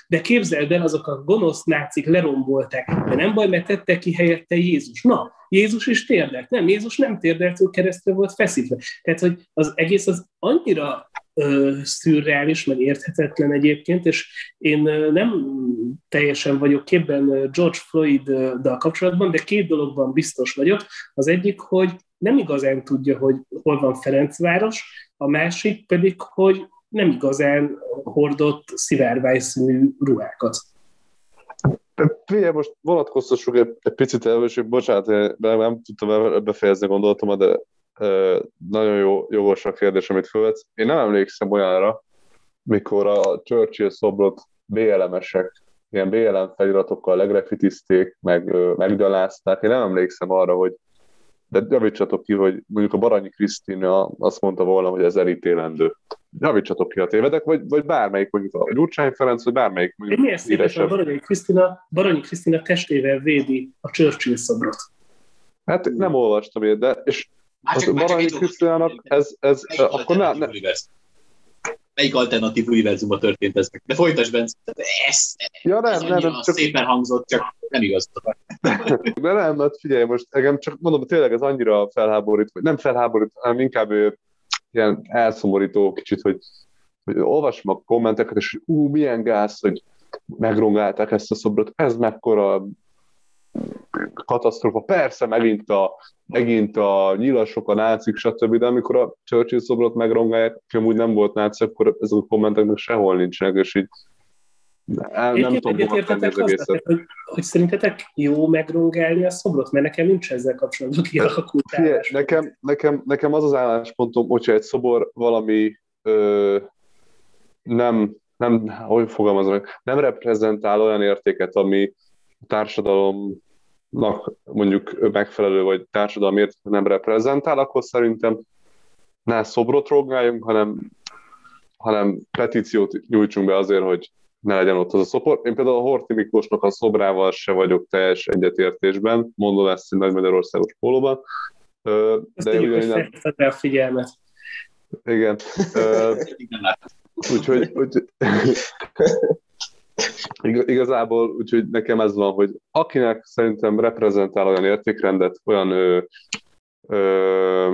De képzeld el, azok a gonosz nácik lerombolták. De nem baj, mert tette ki helyette Jézus. Na, Jézus is térdelt. Nem, Jézus nem térdelt, ő keresztül volt feszítve. Tehát, hogy az egész az annyira szürreális, meg érthetetlen egyébként, és én nem teljesen vagyok képben George Floyd-dal kapcsolatban, de két dologban biztos vagyok. Az egyik, hogy nem igazán tudja, hogy hol van Ferencváros, a másik pedig, hogy nem igazán hordott szivárvány ruhákat. Figyelj, most vonatkoztassuk egy, egy picit el, és bocsánat, nem tudtam befejezni gondolatomat, de nagyon jó, jogos a kérdés, amit felvetsz. Én nem emlékszem olyanra, mikor a Churchill szobrot BLM-esek, ilyen BLM feliratokkal legrefitizték, meg meggyalázták. Én nem emlékszem arra, hogy de javítsatok ki, hogy mondjuk a Baranyi Krisztina azt mondta volna, hogy ez elítélendő. Javítsatok ki, a tévedek, vagy, vagy bármelyik, mondjuk a Gyurcsány Ferenc, vagy bármelyik mondjuk Milyen szépen a Baranyi Krisztina, Baranyi Krisztina testével védi a Churchill szobrot. Hát nem olvastam ilyet, de és Csak, Baranyi Krisztiának ez, ez akkor ne, ne... Melyik alternatív univerzumban történt ez meg? De folytasd, Bence. Ez, ja, nem, ez nem, nem, csak... szépen hangzott, csak nem igaz. <laughs> De nem, hát figyelj, most engem csak mondom, tényleg ez annyira felháborít, vagy nem felháborít, hanem inkább ilyen elszomorító kicsit, hogy, hogy olvasom a kommenteket, és ú, milyen gáz, hogy megrongálták ezt a szobrot, ez mekkora katasztrófa. Persze megint a, megint a nyilasok, a nácik, stb., de amikor a Churchill szobrot megrongálják, aki amúgy nem volt náci, akkor ezek a kommentek meg sehol nincsenek, és így nem, nem tudom tenni az egészet. Hogy, hogy szerintetek jó megrongálni a szobrot? Mert nekem nincs ezzel kapcsolatban kialakult nekem, nekem, nekem az az álláspontom, hogyha egy szobor valami ö, nem, nem, hogy fogalmazom, nem reprezentál olyan értéket, ami társadalomnak mondjuk megfelelő, vagy társadalomért nem reprezentál, akkor szerintem ne szobrot rogáljunk, hanem, hanem petíciót nyújtsunk be azért, hogy ne legyen ott az a szobor. Én például a Horti Miklósnak a szobrával se vagyok teljes egyetértésben, mondom ezt egy Nagy Magyarországos pólóban. De Ezt ugyan, nem... a figyelmet. Igen. <laughs> Úgyhogy, úgy, Igazából, úgyhogy nekem ez van, hogy akinek szerintem reprezentál olyan értékrendet, olyan ö, ö,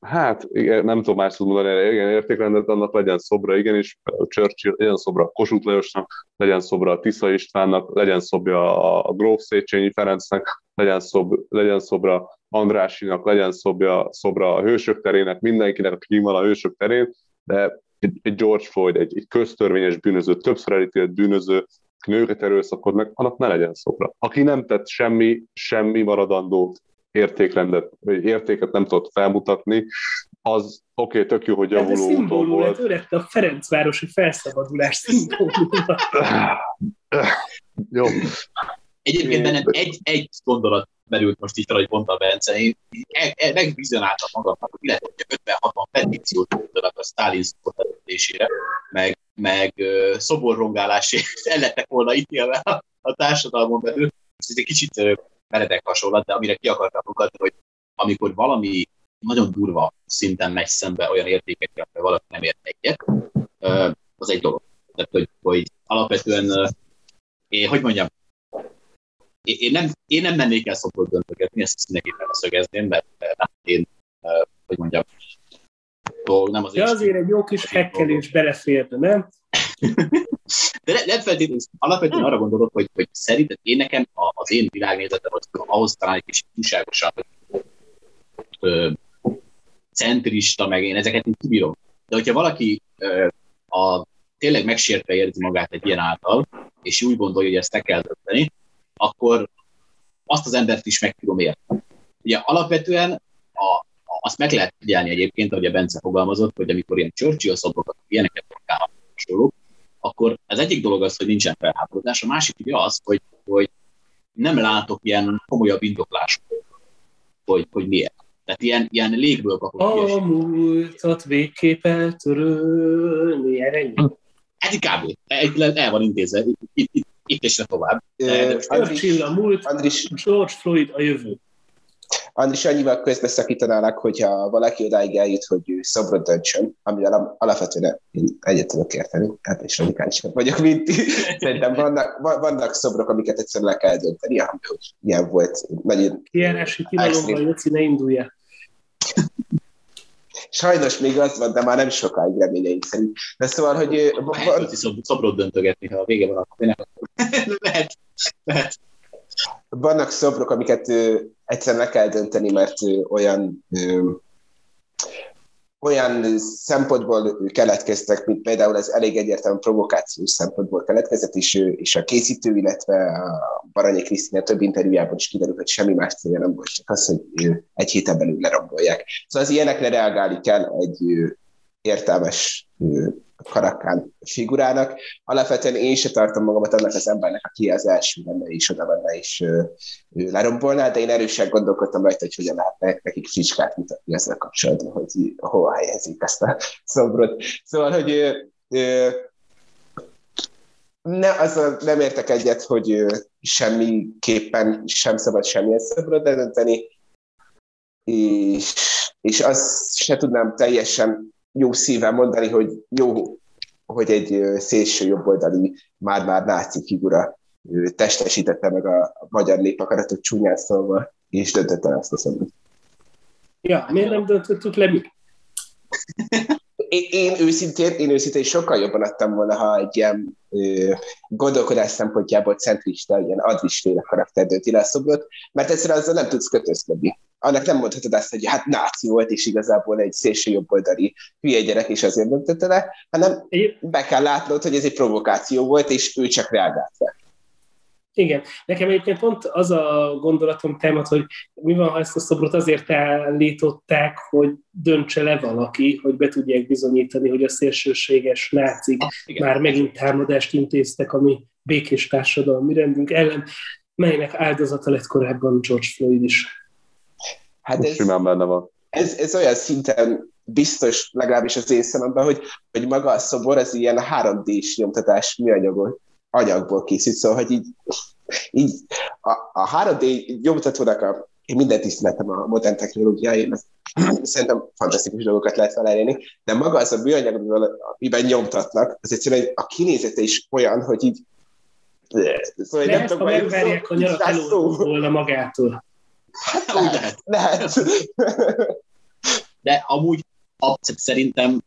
hát igen, nem tudom más mondani, igen, értékrendet, annak legyen szobra, igenis, Churchill, legyen szobra Kossuth Lajosnak, legyen szobra a Tisza Istvánnak, legyen szobra a Gróf Széchenyi Ferencnek, legyen, szob, legyen szobra Andrásinak, legyen szobra, szobra a Hősök terének, mindenkinek, aki van a Hősök terén, de egy, egy George Floyd, egy, egy köztörvényes bűnöző, többször elítélt bűnöző, nőket erőszakod meg, annak ne legyen szobra. Aki nem tett semmi, semmi maradandót, értékrendet, vagy értéket nem tudott felmutatni, az oké, okay, tök jó, hogy javuló úton volt. ő lett a Ferencvárosi felszabadulás szimbóluma. Jó. Egyébként bennem egy, egy gondolat merült most itt, hogy mondta Bence, én e- e- megvizionáltam magamnak, hogy illetve, hogy 50-60 petíciót tudtak a Stalin szoborítésére, meg, meg szoborrongálásért <laughs> el lettek volna ítélve a, a társadalmon belül. Ez egy kicsit meredek hasonlat, de amire ki akartam mutatni, hogy amikor valami nagyon durva szinten megy szembe olyan értékekkel, hogy valaki nem ért egyet, az egy dolog. Tehát, hogy, hogy alapvetően, én, hogy mondjam, én nem, én nem mennék el szokott döntögetni, ezt mindenképpen szögezném, mert én, hogy mondjam, nem az Ja, azért egy jó kis hekkelés beleférne, nem? De ne, nem feltétlenül, alapvetően arra gondolok, hogy, hogy szerinted én nekem az én világnézetem az ahhoz talán egy kicsit túlságosan centrista, meg én ezeket én kibírom. De hogyha valaki ö, a, tényleg megsértve érzi magát egy ilyen által, és úgy gondolja, hogy ezt te kell dönteni, akkor azt az embert is meg tudom érteni. Ugye alapvetően a, azt meg lehet figyelni egyébként, ahogy a Bence fogalmazott, hogy amikor ilyen Churchill szobrokat, ilyeneket produkálnak hasonlók, akkor az egyik dolog az, hogy nincsen felháborodás, a másik ugye az, hogy, hogy nem látok ilyen komolyabb indoklásokat, hogy, hogy miért. Tehát ilyen, ilyen légből kapok A múltat végképp eltörölni, ennyi. Hát kb. El van intézve, itt, itt, itt és ne tovább. Churchill a múlt, Andris, George Floyd a jövő. Andris annyival közbeszakítanálak, hogyha valaki odáig eljut, hogy ő szobrot döntsön, amivel alapvetően én egyet tudok érteni, hát és radikálisabb vagyok, mint ti. <laughs> Szerintem vannak, vannak szobrok, amiket egyszerűen le kell dönteni, hogy ilyen volt. Nagyon Kierási tilalomban, Jöci, ne indulja. Sajnos még az van, de már nem sokáig reményeink szerint. De szóval, hogy... Van... Szobrot döntögetni, ha a vége van, akkor nem. <laughs> lehet, lehet. Vannak szobrok, amiket ö, egyszerűen le kell dönteni, mert olyan olyan szempontból keletkeztek, mint például ez elég egyértelműen provokációs szempontból keletkezett, és, és a készítő, illetve a Baranyi Krisztina több interjújában is kiderült, hogy semmi más célja nem volt, csak az, hogy egy héten belül lerombolják. Szóval az ilyenekre reagálni kell egy értelmes karakán figurának. Alapvetően én se tartom magamat annak az embernek, aki az első lenne és oda menne és ő, ő lerombolná, de én erősen gondolkodtam rajta, hogy hogyan lehetne nekik fricskát mutatni ezzel kapcsolatban, hogy hova helyezik ezt a <laughs> szobrot. Szóval, hogy ő, ő, ne, azzal nem értek egyet, hogy semmiképpen sem szabad semmilyen szobrot eldönteni, és, és azt se tudnám teljesen jó szívvel mondani, hogy jó, hogy egy szélső jobboldali már-már náci figura testesítette meg a, magyar népakaratot csúnyán szólva, és döntötte el ezt a szemben. Ja, miért nem döntöttük le mi? Én, én őszintén, én őszintén sokkal jobban adtam volna, ha egy ilyen ö, gondolkodás szempontjából centrista, ilyen advisféle karakter dönti le a szobrot, mert egyszerűen azzal nem tudsz kötözködni annak nem mondhatod azt, hogy hát náci volt, és igazából egy szélső jobboldali hülye gyerek, és azért döntötte le, hanem be kell látnod, hogy ez egy provokáció volt, és ő csak reagált fel. Igen. Nekem egyébként pont az a gondolatom temat, hogy mi van, ha ezt a szobrot azért állították, hogy döntse le valaki, hogy be tudják bizonyítani, hogy a szélsőséges nácik ah, már megint támadást intéztek a mi békés társadalmi rendünk ellen, melynek áldozata lett korábban George Floyd is. Hát ez, simán benne van. Ez, ez olyan szinten biztos, legalábbis az én szememben, hogy, hogy maga a szobor az ilyen 3D-s nyomtatás műanyagból, anyagból készült, szóval, hogy így, így a, a 3D nyomtatónak a én minden tiszteletem a modern technológiáért, szerintem fantasztikus dolgokat lehet felelni, de maga az a műanyag, amiben nyomtatnak, az egyszerűen a kinézete is olyan, hogy így Szóval nem tudom, hogy megverjek a nyarat volna magától. Hát, lehet. lehet. De amúgy szerintem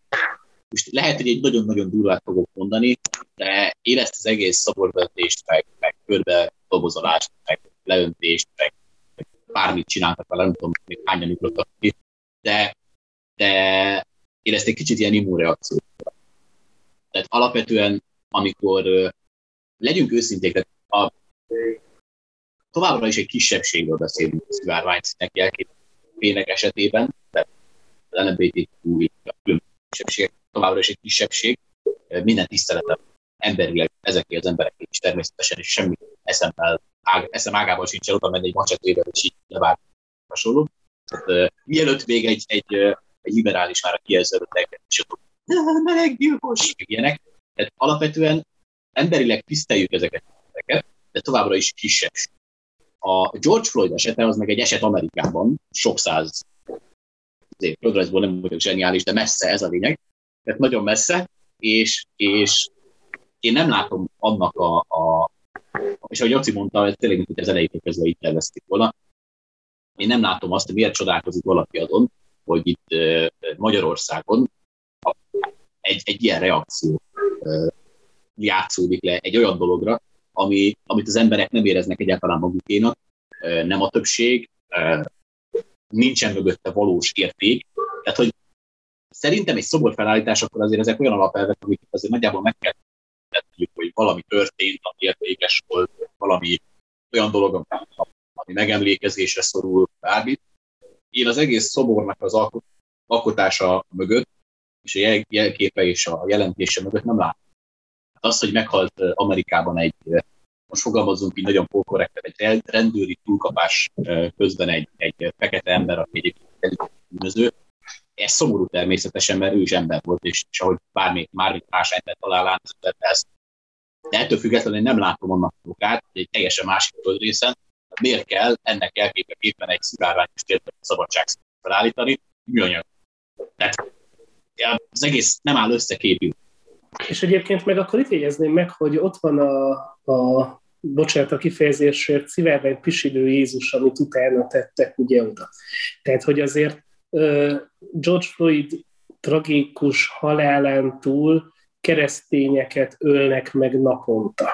most lehet, hogy egy nagyon-nagyon durvát fogok mondani, de én ezt az egész szaborvetést, meg, meg körbe dobozolást, meg leöntést, meg, meg bármit csináltak vele, nem tudom, még hányan ugrottak ki, de, de én ezt egy kicsit ilyen immunreakció. Tehát alapvetően, amikor legyünk őszinték, a, továbbra is egy kisebbségről beszélünk a szivárványszínek jelképének esetében, tehát az LMBTQ a kisebbségek továbbra is egy kisebbség, minden tiszteletem emberileg ezekért az emberekért is természetesen, és semmi eszemmel, ág, eszem ágában sincsen oda menni egy macsetével, és így levág hasonló. Tehát, uh, mielőtt még egy, egy, egy liberális már a kijelződött és akkor meleggyilkos, ilyenek. Tehát alapvetően emberileg tiszteljük ezeket, ezeket, de továbbra is kisebb. A George Floyd esete az meg egy eset Amerikában, sok száz földrajzból nem vagyok zseniális, de messze ez a lényeg, tehát nagyon messze, és, és én nem látom annak a, a és ahogy Jaci mondta, ez tényleg, mint hogy az elejétől kezdve itt tervezték volna, én nem látom azt, hogy miért csodálkozik valaki azon, hogy itt Magyarországon egy, egy ilyen reakció játszódik le egy olyan dologra, ami, amit az emberek nem éreznek egyáltalán magukénak, nem a többség, nincsen mögötte valós érték. Tehát, hogy szerintem egy szobor felállítás, akkor azért ezek olyan alapelvek, amik azért nagyjából meg kell tenni, hogy valami történt, ami értékes volt, valami olyan dolog, ami megemlékezésre szorul, bármit. Én az egész szobornak az alkotása mögött, és a jelképe és a jelentése mögött nem látom az, hogy meghalt Amerikában egy, most fogalmazunk így nagyon polkorrekten, egy rendőri túlkapás közben egy, egy fekete ember, aki egyébként bűnöző, ez szomorú természetesen, mert ő is ember volt, és, és ahogy bármi, bármi más ember talál ezt. De ettől függetlenül nem látom annak okát, hogy egy teljesen másik földrészen miért kell ennek elképeképpen egy szivárványos szabadság felállítani, műanyag. Tehát az egész nem áll összeképül. És egyébként meg akkor itt jegyezném meg, hogy ott van a, a bocsánat a kifejezésért, szivárvány pisilő Jézus, amit utána tettek ugye oda. Tehát, hogy azért George Floyd tragikus halálán túl keresztényeket ölnek meg naponta.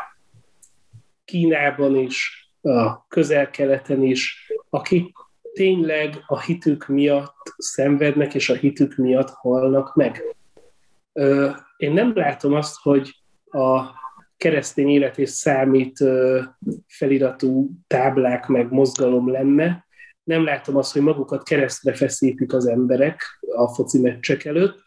Kínában is, a közel-keleten is, akik tényleg a hitük miatt szenvednek, és a hitük miatt halnak meg én nem látom azt, hogy a keresztény élet és számít feliratú táblák meg mozgalom lenne. Nem látom azt, hogy magukat keresztre feszítik az emberek a foci meccsek előtt,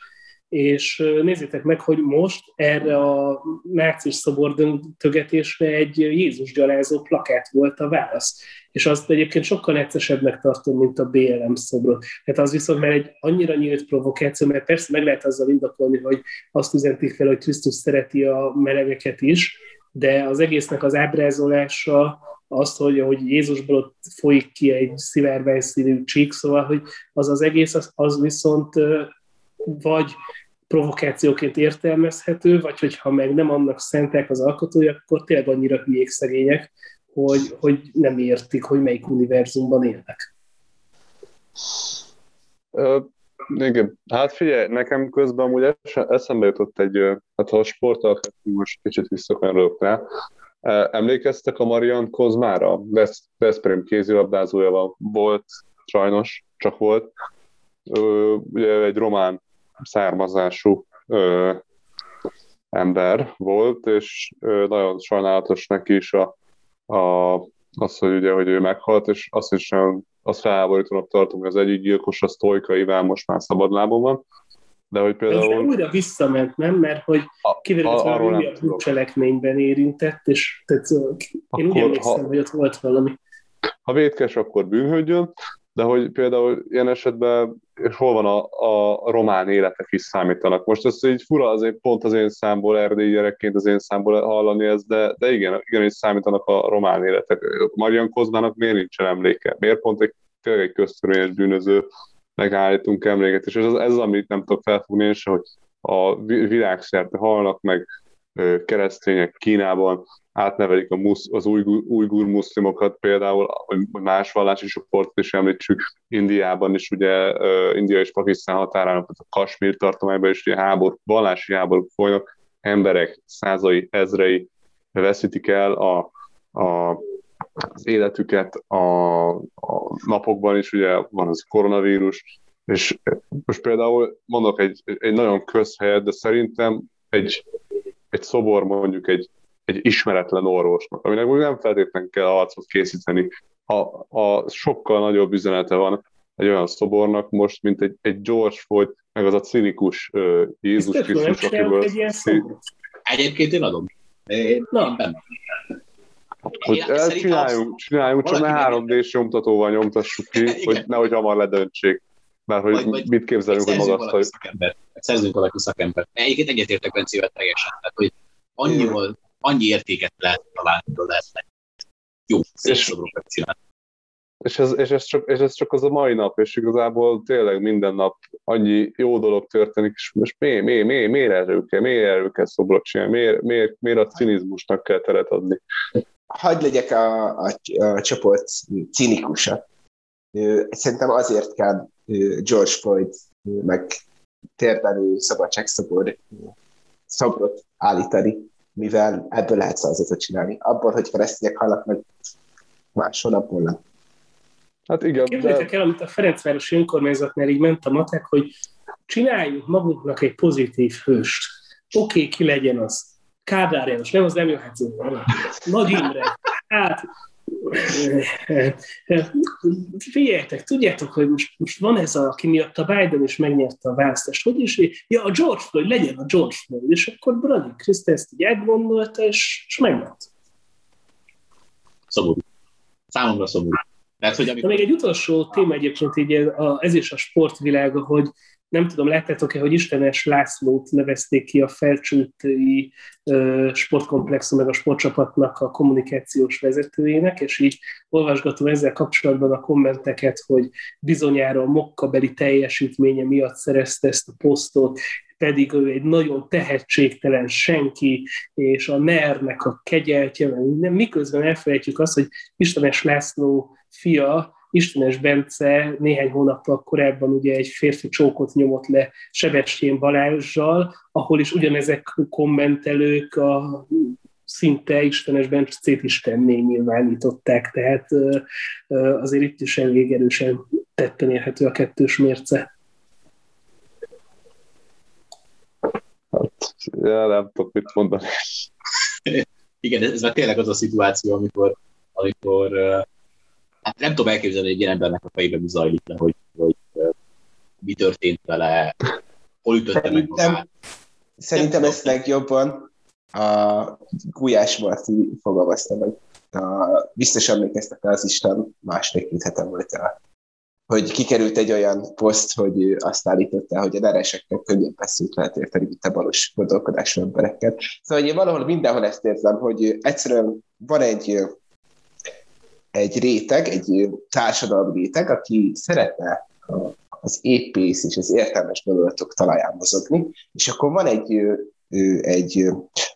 és nézzétek meg, hogy most erre a nácis szobordöntögetésre egy Jézus gyalázó plakát volt a válasz. És azt egyébként sokkal neccesebbnek tartom, mint a BLM szobrot. Tehát az viszont már egy annyira nyílt provokáció, mert persze meg lehet azzal indokolni, hogy azt üzentik fel, hogy Krisztus szereti a melegeket is, de az egésznek az ábrázolása, azt, hogy, hogy Jézusból ott folyik ki egy szivárványszínű csík, szóval, hogy az az egész, az, az viszont vagy provokációként értelmezhető, vagy hogyha meg nem annak szentek az alkotói, akkor tényleg annyira hülyék szegények, hogy, hogy nem értik, hogy melyik univerzumban élnek. Uh, igen, hát figyelj, nekem közben amúgy eszembe jutott egy, hát ha a sporttal most kicsit visszakanyarodok rá, emlékeztek a Marian Kozmára? Veszprém kézilabdázója volt, sajnos, csak volt. Ugye egy román származású ö, ember volt, és ö, nagyon sajnálatos neki is a, a, az, hogy ugye, hogy ő meghalt, és azt is azt felháborítónak tartom, hogy az egyik gyilkos a Sztojka Iván most már szabadlábon van, de hogy például... Ez újra visszament, nem? Mert hogy kiderült, hogy újabb cselekményben érintett, és tehát, én úgy emlékszem, ha, hogy ott volt valami. Ha vétkes, akkor bűnhődjön, de hogy például ilyen esetben és hol van a, a román életek is számítanak. Most ez így fura azért pont az én számból, erdélyi gyerekként az én számból hallani ezt, de, de igen, igen, is számítanak a román életek. Marian Kozmának miért nincsen emléke? Miért pont egy tényleg egy köztörvényes bűnöző megállítunk emléket, és ez ez az amit nem tudok felfogni és hogy a világszerte halnak meg keresztények Kínában, átnevelik a musz, az ujgur, muszlimokat például, vagy más vallási csoportot is említsük, Indiában is ugye, India és Pakisztán határán, a Kasmír tartományban is ugye háború, vallási háborúk folynak, emberek százai, ezrei veszítik el a, a az életüket a, a napokban is, ugye van az koronavírus, és most például mondok egy, egy nagyon közhelyet, de szerintem egy, egy szobor mondjuk egy, egy ismeretlen orvosnak, aminek nem feltétlenül kell arcot készíteni. A, a sokkal nagyobb üzenete van egy olyan szobornak most, mint egy, egy George Floyd, meg az a cinikus uh, Jézus Krisztus, akiből... Egyébként én adom. Én, Na. Én benne. Hogy csináljunk, csináljunk, csak ne 3D-s nyomtatóval nyomtassuk ki, <laughs> hogy nehogy hamar ledöntsék. Mert hogy vagy, vagy mit képzelünk, hogy magasztaljuk. Szakember, szerzünk valaki szakember. Egyébként egyetértek Bencével teljesen. Tehát, hogy annyival, annyi értéket lehet találni, lehet jó, szép csinálni. És ez, és, ez csak, és ez csak az a mai nap, és igazából tényleg minden nap annyi jó dolog történik, és most mi, mi, mi, miért erről kell, miért erről kell szobrot csinálni, miért, miért, miért a cinizmusnak kell teret adni? Hagy legyek a, a, a csoport cinikusa. Szerintem azért kell George Floyd meg térdelő szabadságszobor szobrot állítani, mivel ebből lehet szavazatot csinálni. Abból, hogy keresztények halnak meg máshol, abból nem. Hát igen. Képzeljétek de... el, amit a Ferencvárosi önkormányzatnál így ment a matek, hogy csináljunk magunknak egy pozitív hőst. Oké, okay, ki legyen az. Kádár János, nem az nem jöhet Nagy Imre. Hát, figyeljetek, tudjátok, hogy most, most van ez, a, aki miatt a Biden is megnyerte a választást, hogy is, ja, a George Floyd, legyen a George Floyd, és akkor Brady Krista ezt így elgondolta, és, és megment. Szomorú. Számomra szomorú. Mert, hogy amikor... még egy utolsó téma egyébként, így a, ez is a sportvilága, hogy nem tudom, láttátok-e, hogy Istenes Lászlót nevezték ki a felcsúti sportkomplexum meg a sportcsapatnak a kommunikációs vezetőjének, és így olvasgatom ezzel kapcsolatban a kommenteket, hogy bizonyára a mokkabeli teljesítménye miatt szerezte ezt a posztot, pedig ő egy nagyon tehetségtelen senki, és a NER-nek a kegyeltje, miközben elfelejtjük azt, hogy Istenes László fia Istenes Bence néhány hónappal korábban ugye egy férfi csókot nyomott le Sebestyén Balázsjal, ahol is ugyanezek kommentelők a szinte Istenes Bencét istenné nyilvánították, tehát azért itt is elég erősen tetten érhető a kettős mérce. Hát, ja, nem tudok mit mondani. Igen, ez már tényleg az a szituáció, amikor, amikor hát nem tudom elképzelni, egy ilyen embernek a fejében mi zajlik le, hogy, hogy mi történt vele, hol ütötte meg magát. Szerintem ezt legjobban a Gulyás Marti fogalmazta meg. A, biztos emlékeztek az Isten második két hetem volt el, hogy kikerült egy olyan poszt, hogy azt állította, hogy a nereseknek könnyen beszélt lehet érteni, mint a balos gondolkodású embereket. Szóval én valahol mindenhol ezt érzem, hogy egyszerűen van egy egy réteg, egy társadalmi réteg, aki szeretne az épész és az értelmes gondolatok talaján mozogni, és akkor van egy, egy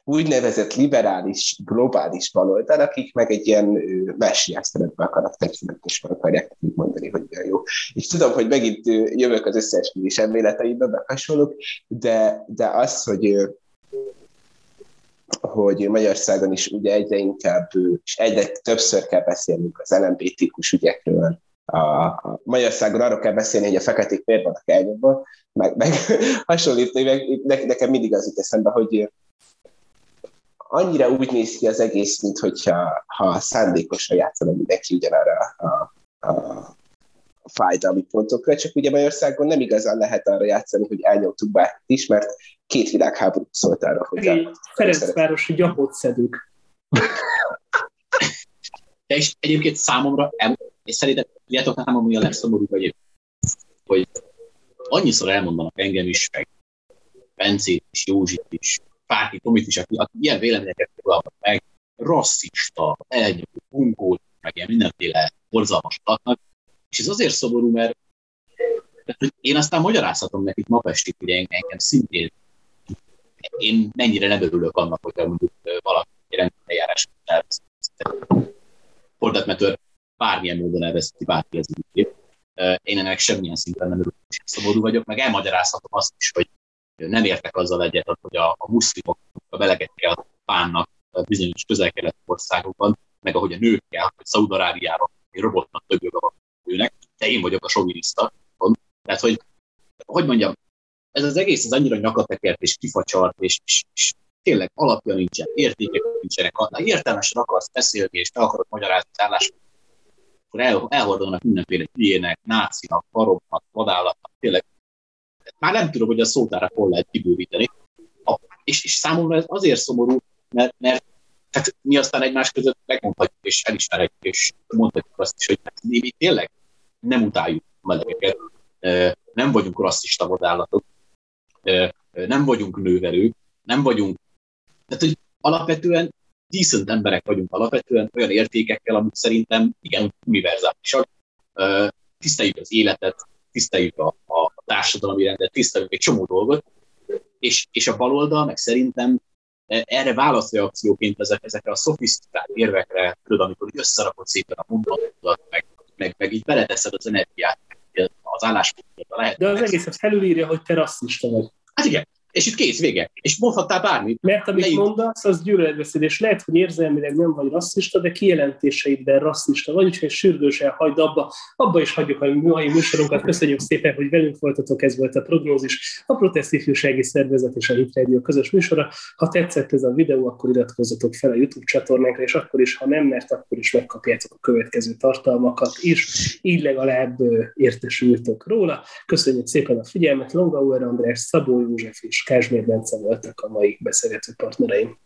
úgynevezett liberális, globális baloldal, akik meg egy ilyen messiás szeretbe akarnak tekintet, és meg akarják mondani, hogy olyan jó. És tudom, hogy megint jövök az összes elméleteimbe, meg hasonlók, de, de az, hogy hogy Magyarországon is ugye egyre inkább, és egyre többször kell beszélnünk az LMBTQ-s ügyekről. A, Magyarországon arról kell beszélni, hogy a feketék miért vannak elnyomva, meg, meg <laughs> hasonlítani, meg nekem mindig az jut eszembe, hogy annyira úgy néz ki az egész, mint hogyha ha szándékosan játszana mindenki ugyanarra a, a, fájdalmi pontokra, csak ugye Magyarországon nem igazán lehet arra játszani, hogy elnyomtuk bárkit is, mert két világháború szólt arra, hogy... Ferencvárosi gyapot szedők. <laughs> De és egyébként számomra, és szerintem, tudjátok nem, ami a legszomorúbb egyébként, hogy annyiszor elmondanak engem is, meg Bencét is, Józsit is, bárki, Tomit is, aki, aki ilyen véleményeket fogalmaz meg, rasszista, elnyomó, bunkót, meg ilyen mindenféle borzalmas adatnak, És ez azért szomorú, mert én aztán magyarázhatom nekik ma estig, hogy engem szintén én mennyire nem örülök annak, hogy mondjuk valaki rendelejárást elvesz. Fordatmetör bármilyen módon elveszíti bárki az ügyét. Én ennek semmilyen szinten nem örülök, és szomorú vagyok, meg elmagyarázhatom azt is, hogy nem értek azzal egyet, hogy a, a muszlimok a belegetke a pánnak bizonyos közel országokban, meg ahogy a nőkkel, hogy Szaudarábiára egy robotnak több joga van nőnek, de én vagyok a soviniszta. Tehát, hogy, hogy mondjam, ez az egész az annyira nyakatekert és kifacsart, és, és, és tényleg alapja nincsen, értékek nincsenek, ha értelmesen akarsz beszélni, és te akarod magyarázni az állást, akkor el, elhordanak mindenféle hülyének, nácinak, baromnak, vadállatnak, tényleg. Már nem tudom, hogy a szótára hol lehet kibővíteni. A, és, és számomra ez azért szomorú, mert, mert tehát mi aztán egymás között megmondhatjuk, és elismerhetjük, és mondhatjuk azt is, hogy hát mi, tényleg nem utáljuk melegeket, nem vagyunk rasszista vadállatok, nem vagyunk nővelők, nem vagyunk, tehát hogy alapvetően decent emberek vagyunk alapvetően, olyan értékekkel, amik szerintem igen univerzálisak. Tiszteljük az életet, tiszteljük a, a társadalmi rendet, tiszteljük egy csomó dolgot, és, és a baloldal meg szerintem erre válaszreakcióként ezek, ezekre a szofisztikált érvekre, tudod, amikor összerakod szépen a mondatodat, meg, meg, meg így beleteszed az energiát, az álláspontot lehet. De az egészet felülírja, hogy te rasszista vagy. Hát igen, és itt kész, vége. És mondhattál bármit. Mert amit Leid... mondasz, az gyűlöletbeszéd, és lehet, hogy érzelmileg nem vagy rasszista, de kijelentéseidben rasszista vagy, úgyhogy sürgősen hagyd abba. Abba is hagyjuk a mai műsorunkat. Köszönjük szépen, hogy velünk voltatok, ez volt a prognózis, a Protest Ifjúsági Szervezet és a Hit Radio közös műsora. Ha tetszett ez a videó, akkor iratkozzatok fel a YouTube csatornánkra, és akkor is, ha nem, mert akkor is megkapjátok a következő tartalmakat is. Így legalább értesültök róla. Köszönjük szépen a figyelmet, Longauer András, Szabó József és Kázsmér Bence voltak a mai beszélgető partnereim.